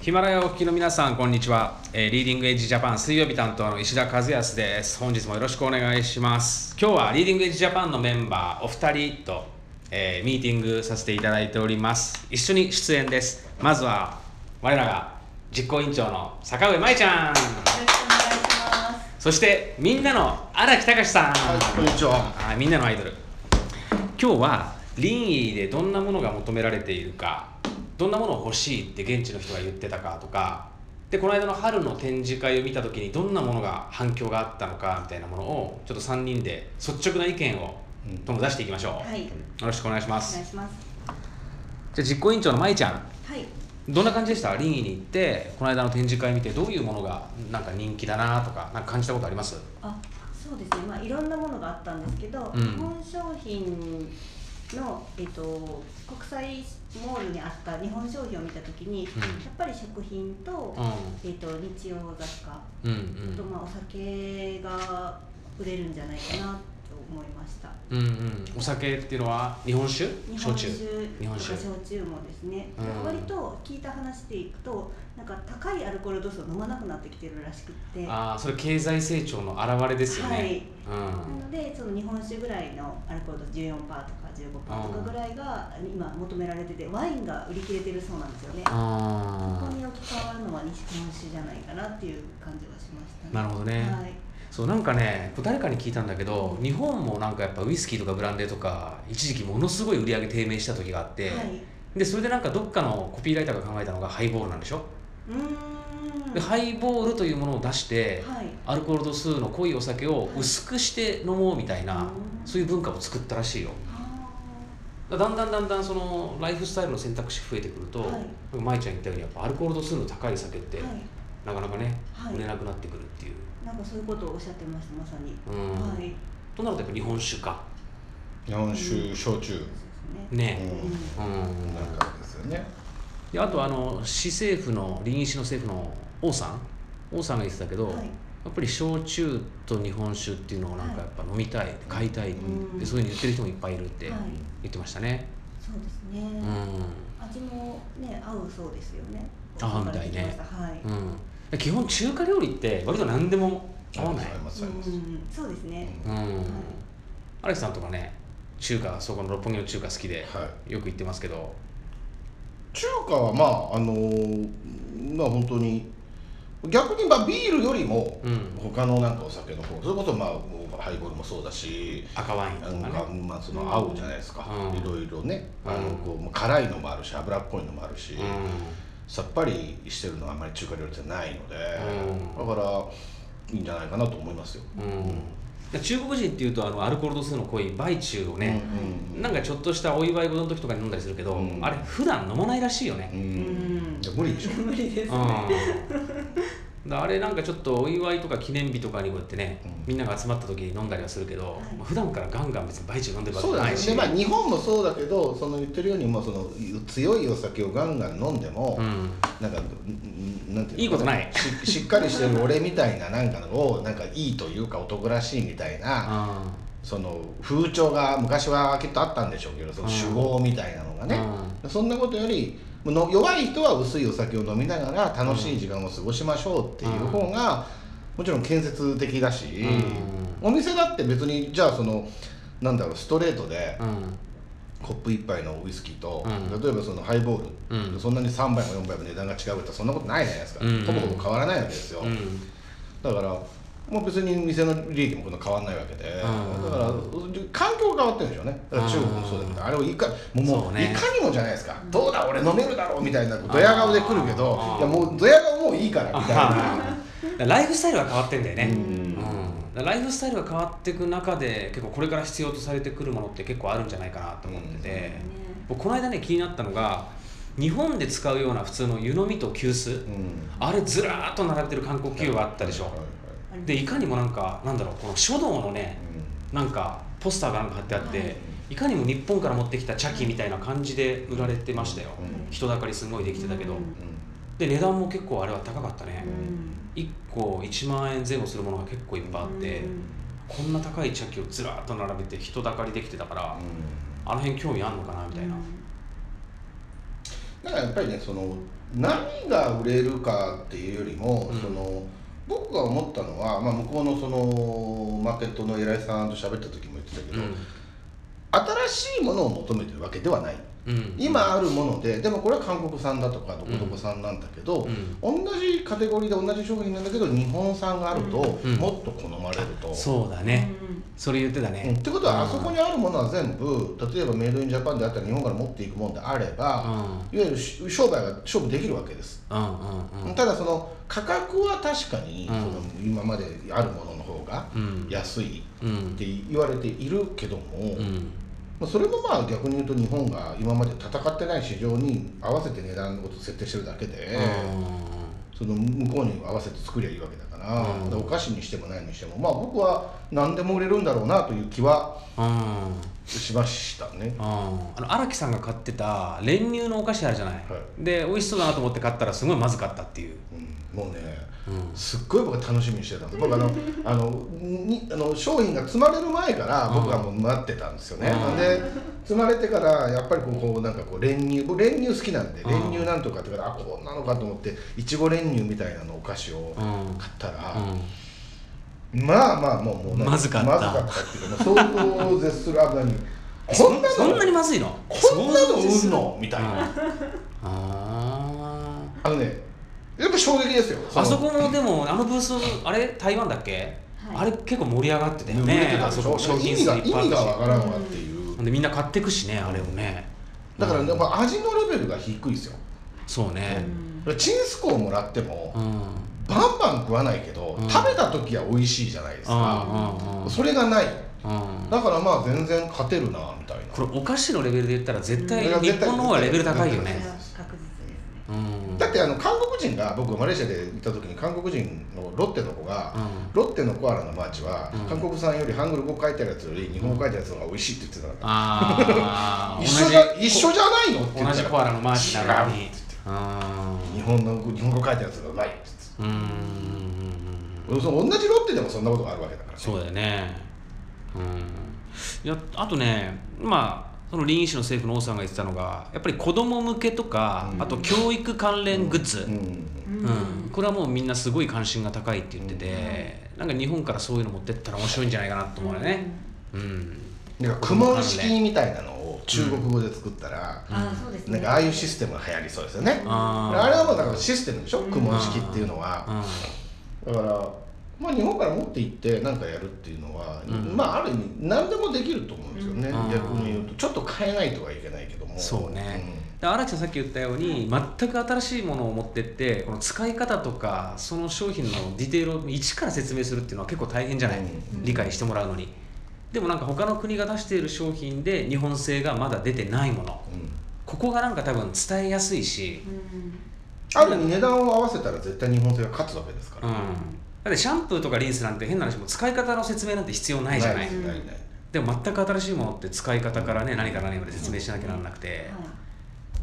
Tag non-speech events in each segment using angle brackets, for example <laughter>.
ヒマラヤをお聞きの皆さん、こんにちは。えーリーディングエッジジャパン水曜日担当の石田和康です。本日もよろしくお願いします。今日はリーディングエッジジャパンのメンバーお二人と、えーミーティングさせていただいております。一緒に出演です。まずは、我らが実行委員長の坂上舞ちゃん。よろしくお願いします。そして、みんなの荒木隆さん。こんにちは。はい、みんなのアイドル今日は林医でどんなものが求められているかどんなものを欲しいって現地の人が言ってたかとかでこの間の春の展示会を見た時にどんなものが反響があったのかみたいなものをちょっと3人で率直な意見をどん。どん出していきましょう、はい、よろしくお願いしまおす願いします。じゃあ実行委員長の舞ちゃん。はい、どんな感じでした？林医に行ってこの間の展示会見てどういうものがなんか人気だなとかなんか感じたことあります？あ、そうですね。まあいろんなものがあったんですけど、うん。日本商品のえっと国際モールにあった日本商品を見たときに、うん。やっぱり食品と、うえっと日用雑貨、んうん。あとまあお酒が売れるんじゃないかなと思いました。うんうん。お酒っていうのは日本酒？日本酒。焼酎。日本酒。焼酎もですね、うん。割と聞いた話でいくとなんか高いアルコール度数を飲まなくなってきてるらしくって。ああそれ経済成長の表れですよね、はい。うん。なのでその日本酒ぐらいのアルコール度14%とか15%とかぐらいが今求められててワインが売り切れてるそうなんですよね。こあこに置き換わるのは日本酒じゃないかなっていう感じがしましたね。なるほどね。はい。そうなんかね誰かに聞いたんだけど日本もなんかやっぱウイスキーとかブランデーとか一時期ものすごい売り上げ低迷した時があって、はい、でそれでなんかどっかのコピーライターが考えたのがハイボールなんでしょ、うーん。でハイボールというものを出して、はい。アルコール度数の濃いお酒を薄くして飲もうみたいな、うん。そういう文化を作ったらしいよ。あだんだんだんだんそのライフスタイルの選択肢増えてくると、はい。舞ちゃん言ったようにやっぱアルコール度数の高い酒って、ーはい。なかなかね、はい。売れなくなってくるっていう。なんかそういうことをおっしゃってましたまさに、うん。はい。となるとやっぱ日本酒か。日本酒、焼酎。そうですね。ねうん。うん、なんかですよね。であとあの市政府の臨医市の政府の王さん。王さんが言ってたけど、はいやっぱり焼酎と日本酒っていうのをなんかやっぱ飲みたい買いたい、うん。でそういうふうに言ってる人もいっぱいいるってはい。言ってましたね、そうですね、うん。味もね合うそうですよね。合うみたいね。はい、うん、基本中華料理って割と何でも合わない。うんそうですね、うん、はい荒木さんとかね中華そこの六本木の中華好きで、はよく行ってますけど。中華はまああのーまあ本当に逆にまあビールよりもうん。他のなんかお酒の方それこそまあハイボールもそうだし。赤ワインとなんかねかまあその合うじゃないですか、うん。いろいろね、あのうんこうまあ辛いのもあるし油っぽいのもあるし、うさっぱりしてるのはあんまり中華料理じゃないので、うん。だからいいんじゃないかなと思いますよ。ん。うん、中国人っていうとあのアルコール度数の濃い売中をね、うんなんかちょっとしたお祝い事の時とかに飲んだりするけど、うんあれ普段飲まないらしいよねう、ん。うんいや無理でしょ。無理ですね、あれなんかちょっとお祝いとか記念日とかにこうやってね、うん。みんなが集まった時に飲んだりはするけど、い。まあ普段からガンガン別に売中飲んでるわけそうじゃないし。ね、まあ、日本もそうだけどその言ってるようにもうその強いお酒をガンガン飲んでも、うん。なんかんなんていうのいいことない。ししっかりしてる俺みたいななんかのをなんかいいというか男らしいみたいなあその風潮が昔はきっとあったんでしょうけどその酒豪みたいなのがね、そんなことよりの弱い人は薄いお酒を飲みながら楽しい時間を過ごしましょうっていう方が、もちろん建設的だし、お店だって別にじゃあそのなんだろうストレートでコップ一杯のウイスキーと、うん。例えばそのハイボール、うん。そんなに3杯も4杯も値段が違うってそんなことないじゃないですか、うん。ほぼほぼ変わらないわけですよ、うん。だからもう別に店の利益もこんな変わらないわけで、うん。だから環境が変わってるんでしょうね。だから中国もそうだけど、あれをいかもうね。いかにもじゃないですか、どうだ俺飲めるだろうみたいなドヤ顔で来るけどいやもうドヤ顔もういいからみたいな。ライフスタイルが変わってんだよね、うん。ライフスタイルが変わっていく中で結構これから必要とされてくるものって結構あるんじゃないかなと思ってて、ね僕この間ね気になったのが日本で使うような普通の湯飲みと急須、うんあれずらーっと並べてる韓国企業があったでしょ、はいはいでいかにもなんかなんだろうこの書道のねなんかポスターがなんか貼ってあって、はい。い、かにも日本から持ってきた茶器みたいな感じで売られてましたよ、うん。人だかりすごいできてたけど、うん。で値段も結構あれは高かったね、うん。1個1万円前後するものが結構いっぱいあって、うん。こんな高い茶器をずらーっと並べて人だかりできてたから、あの辺興味あんのかなみたいな、だからやっぱりねその何が売れるかっていうよりも、うん。その僕が思ったのは、まあ、向こうのそのマーケットの偉いさんと喋った時も言ってたけど、新しいものを求めてるわけではないうん。今あるものででもこれは韓国産だとかどこどこ産なんだけど、同じカテゴリーで同じ商品なんだけど日本産があると、うん。もっと好まれると。そうだね。それ言ってたうん。ねってことはあそこにあるものは全部例えばメイドインジャパンであったら日本から持っていくものであれば、いわゆるし商売が勝負できるわけです、うんうんうん。ただその価格は確かに、うん。その今まであるものの方がうん。安いうん。って言われているけども、うんまあそれもまあ逆に言うと日本が今まで戦ってない市場に合わせて値段を設定してるだけで、その向こうに合わせて作りゃいいわけだから,、うん。お菓子にしても何にしてもまあ僕は何でも売れるんだろうなという気はしましたね。あの荒木さんが買ってた練乳のお菓子あるじゃない、はで美味しそうだなと思って買ったらすごいまずかったっていう、うん、もうねうん。すっごい僕は楽しみにしてたんです僕あの <laughs> あのにあの商品が積まれる前から僕はもう待ってたんですよね、うん。で積まれてからやっぱりこうこうなんかこう練乳僕練乳好きなんでうん。練乳なんとかってからあこんなのかと思っていちご練乳みたいなのお菓子をうん。買ったら、うん。まあまあもうもうまずかった。まずかったっていうか想像を絶するあ何 <laughs> こんなのそんなにまずいの？こんなの売んの？みたいな、ああのねやっぱ衝撃ですよ。ーあそこもでもあのブースあれ台湾だっけ、はい。あれ結構盛り上がってたよねあそこ商品意味が数いっぱいあ意味がわっからんわっていう。たしでみんな買ってくしねあれをね。だからうんやっぱ味のレベルが低いですよ。そうね。チンスコをもらってもうん。バンバン食わないけど、うん。食べた時は美味しいじゃないですか、うんうんそれがない。うん。だからまあ全然勝てるなみたいな。これお菓子のレベルで言ったら絶対日本の方がレベル高いよね。それは確実ですね。うん。だってあの韓国人が僕マレーシアで行った時に韓国人のロッテの子が、ロッテのコアラのマーチは、うん。韓国産よりハングル語書いてあるやつより日本語書いてあるやつの方が美味しいって言ってたから、<laughs> 一緒じゃ一緒じゃないのって言った。同じコアラのマーチなのに違う。ってうん日本の日本語書いてあるやつがうまいってうん言ってその同じロッテでもそんなことがあるわけだからね。そうだよね。うん。いやあとねまあその臨医師の政府の王さんが言ってたのがやっぱり子供向けとか、うん。あと教育関連グッズ、うん。うん。これはもうみんなすごい関心が高いって言ってて、なんか日本からそういうの持ってったら面白いんじゃないかなと思うよね。うん、なんか苦問式みたいなのを中国語で作ったら、ああそうですね。なんかああいうシステムが流行りそうですよね。あれはもうだからシステムでしょ？苦問式っていうのは。うん。だからまあ日本から持って行って何かやるっていうのは、うん。まあある意味何でもできると思うんですよね、うん。逆に言うと。ちょっと変えないとはいけないけども。そうね、で荒木さんさっき言ったように全く新しいものを持ってってこの使い方とかその商品のディテールを一から説明するっていうのは結構大変じゃない、うん。理解してもらうのに。でもなんか他の国が出している商品で日本製がまだ出てないもの。うん。うんここがなんか多分伝えやすいし、うんある意味値段を合わせたら絶対日本製が勝つわけですから、うん、だってシャンプーとかリンスなんて変な話もう使い方の説明なんて必要ないじゃない。ですないない。でも全く新しいものって使い方からね何から何まで説明しなきゃならなくて、は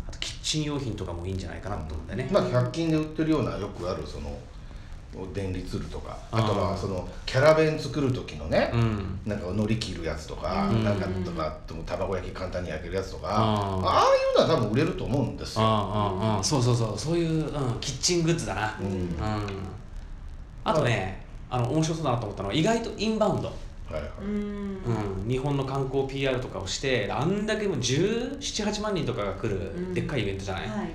あとキッチン用品とかもいいんじゃないかなと思うんだよね、まあ100均で売ってるようなよくあるその電離ツールとか。あとはそのキャラ弁作る時のね、うん。なんか海苔切るやつとか、うん。なんかとか卵焼き簡単に焼けるやつとか、あー。ああいうのは多分売れると思うんですよ。そうそうそう。そういう、うん、キッチングッズだな。うん。うんあとねあの面白そうだなと思ったのは意外とインバウンド、はいはい。うん。うん、日本の観光 PR とかをしてあんだけもう1718万人とかが来るでっかいイベントじゃない、はい。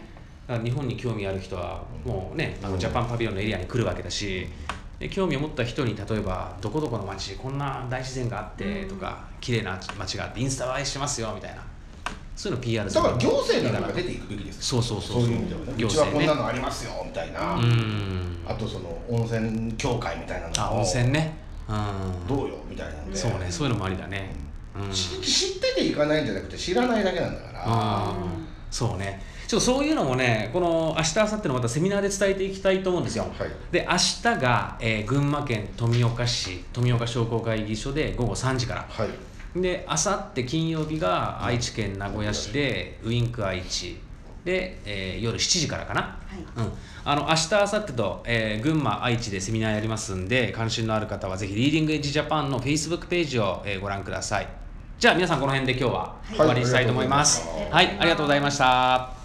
だから日本に興味ある人はもうねあうんのジャパンパビリオンのエリアに来るわけだしで興味を持った人に例えばどこどこの街こんな大自然があってとか綺麗な街があってインスタ映えしてますよみたいなそういうの PR だから行政なんかがで出ていくべきですそうそうそうそう。いう意味ではね。行うちはこんなのありますよみたいな、うん。あとその温泉協会みたいなあのを温泉ね。うん。どうよみたいなんで。そうねそういうのもありだね。うん。知知ってていかないんじゃなくて知らないだけなんだから。そうね。ちょっとそういうのもねこの明日明後日のまたセミナーで伝えていきたいと思うんですよ。はい。で明日が、えー群馬県富岡市富岡商工会議所で午後3時から。はいで明後日金曜日が愛知県名古屋市でウインク愛知。で、えー夜7時からかな、はい。うん、あの明日明後日と、えー群馬愛知でセミナーやりますんで関心のある方はぜひリーディングエッジジャパンの Facebook ページを、えーご覧ください。じゃあ皆さんこの辺で今日は終わりにしたいと思います。はい。はい。ありがとうございました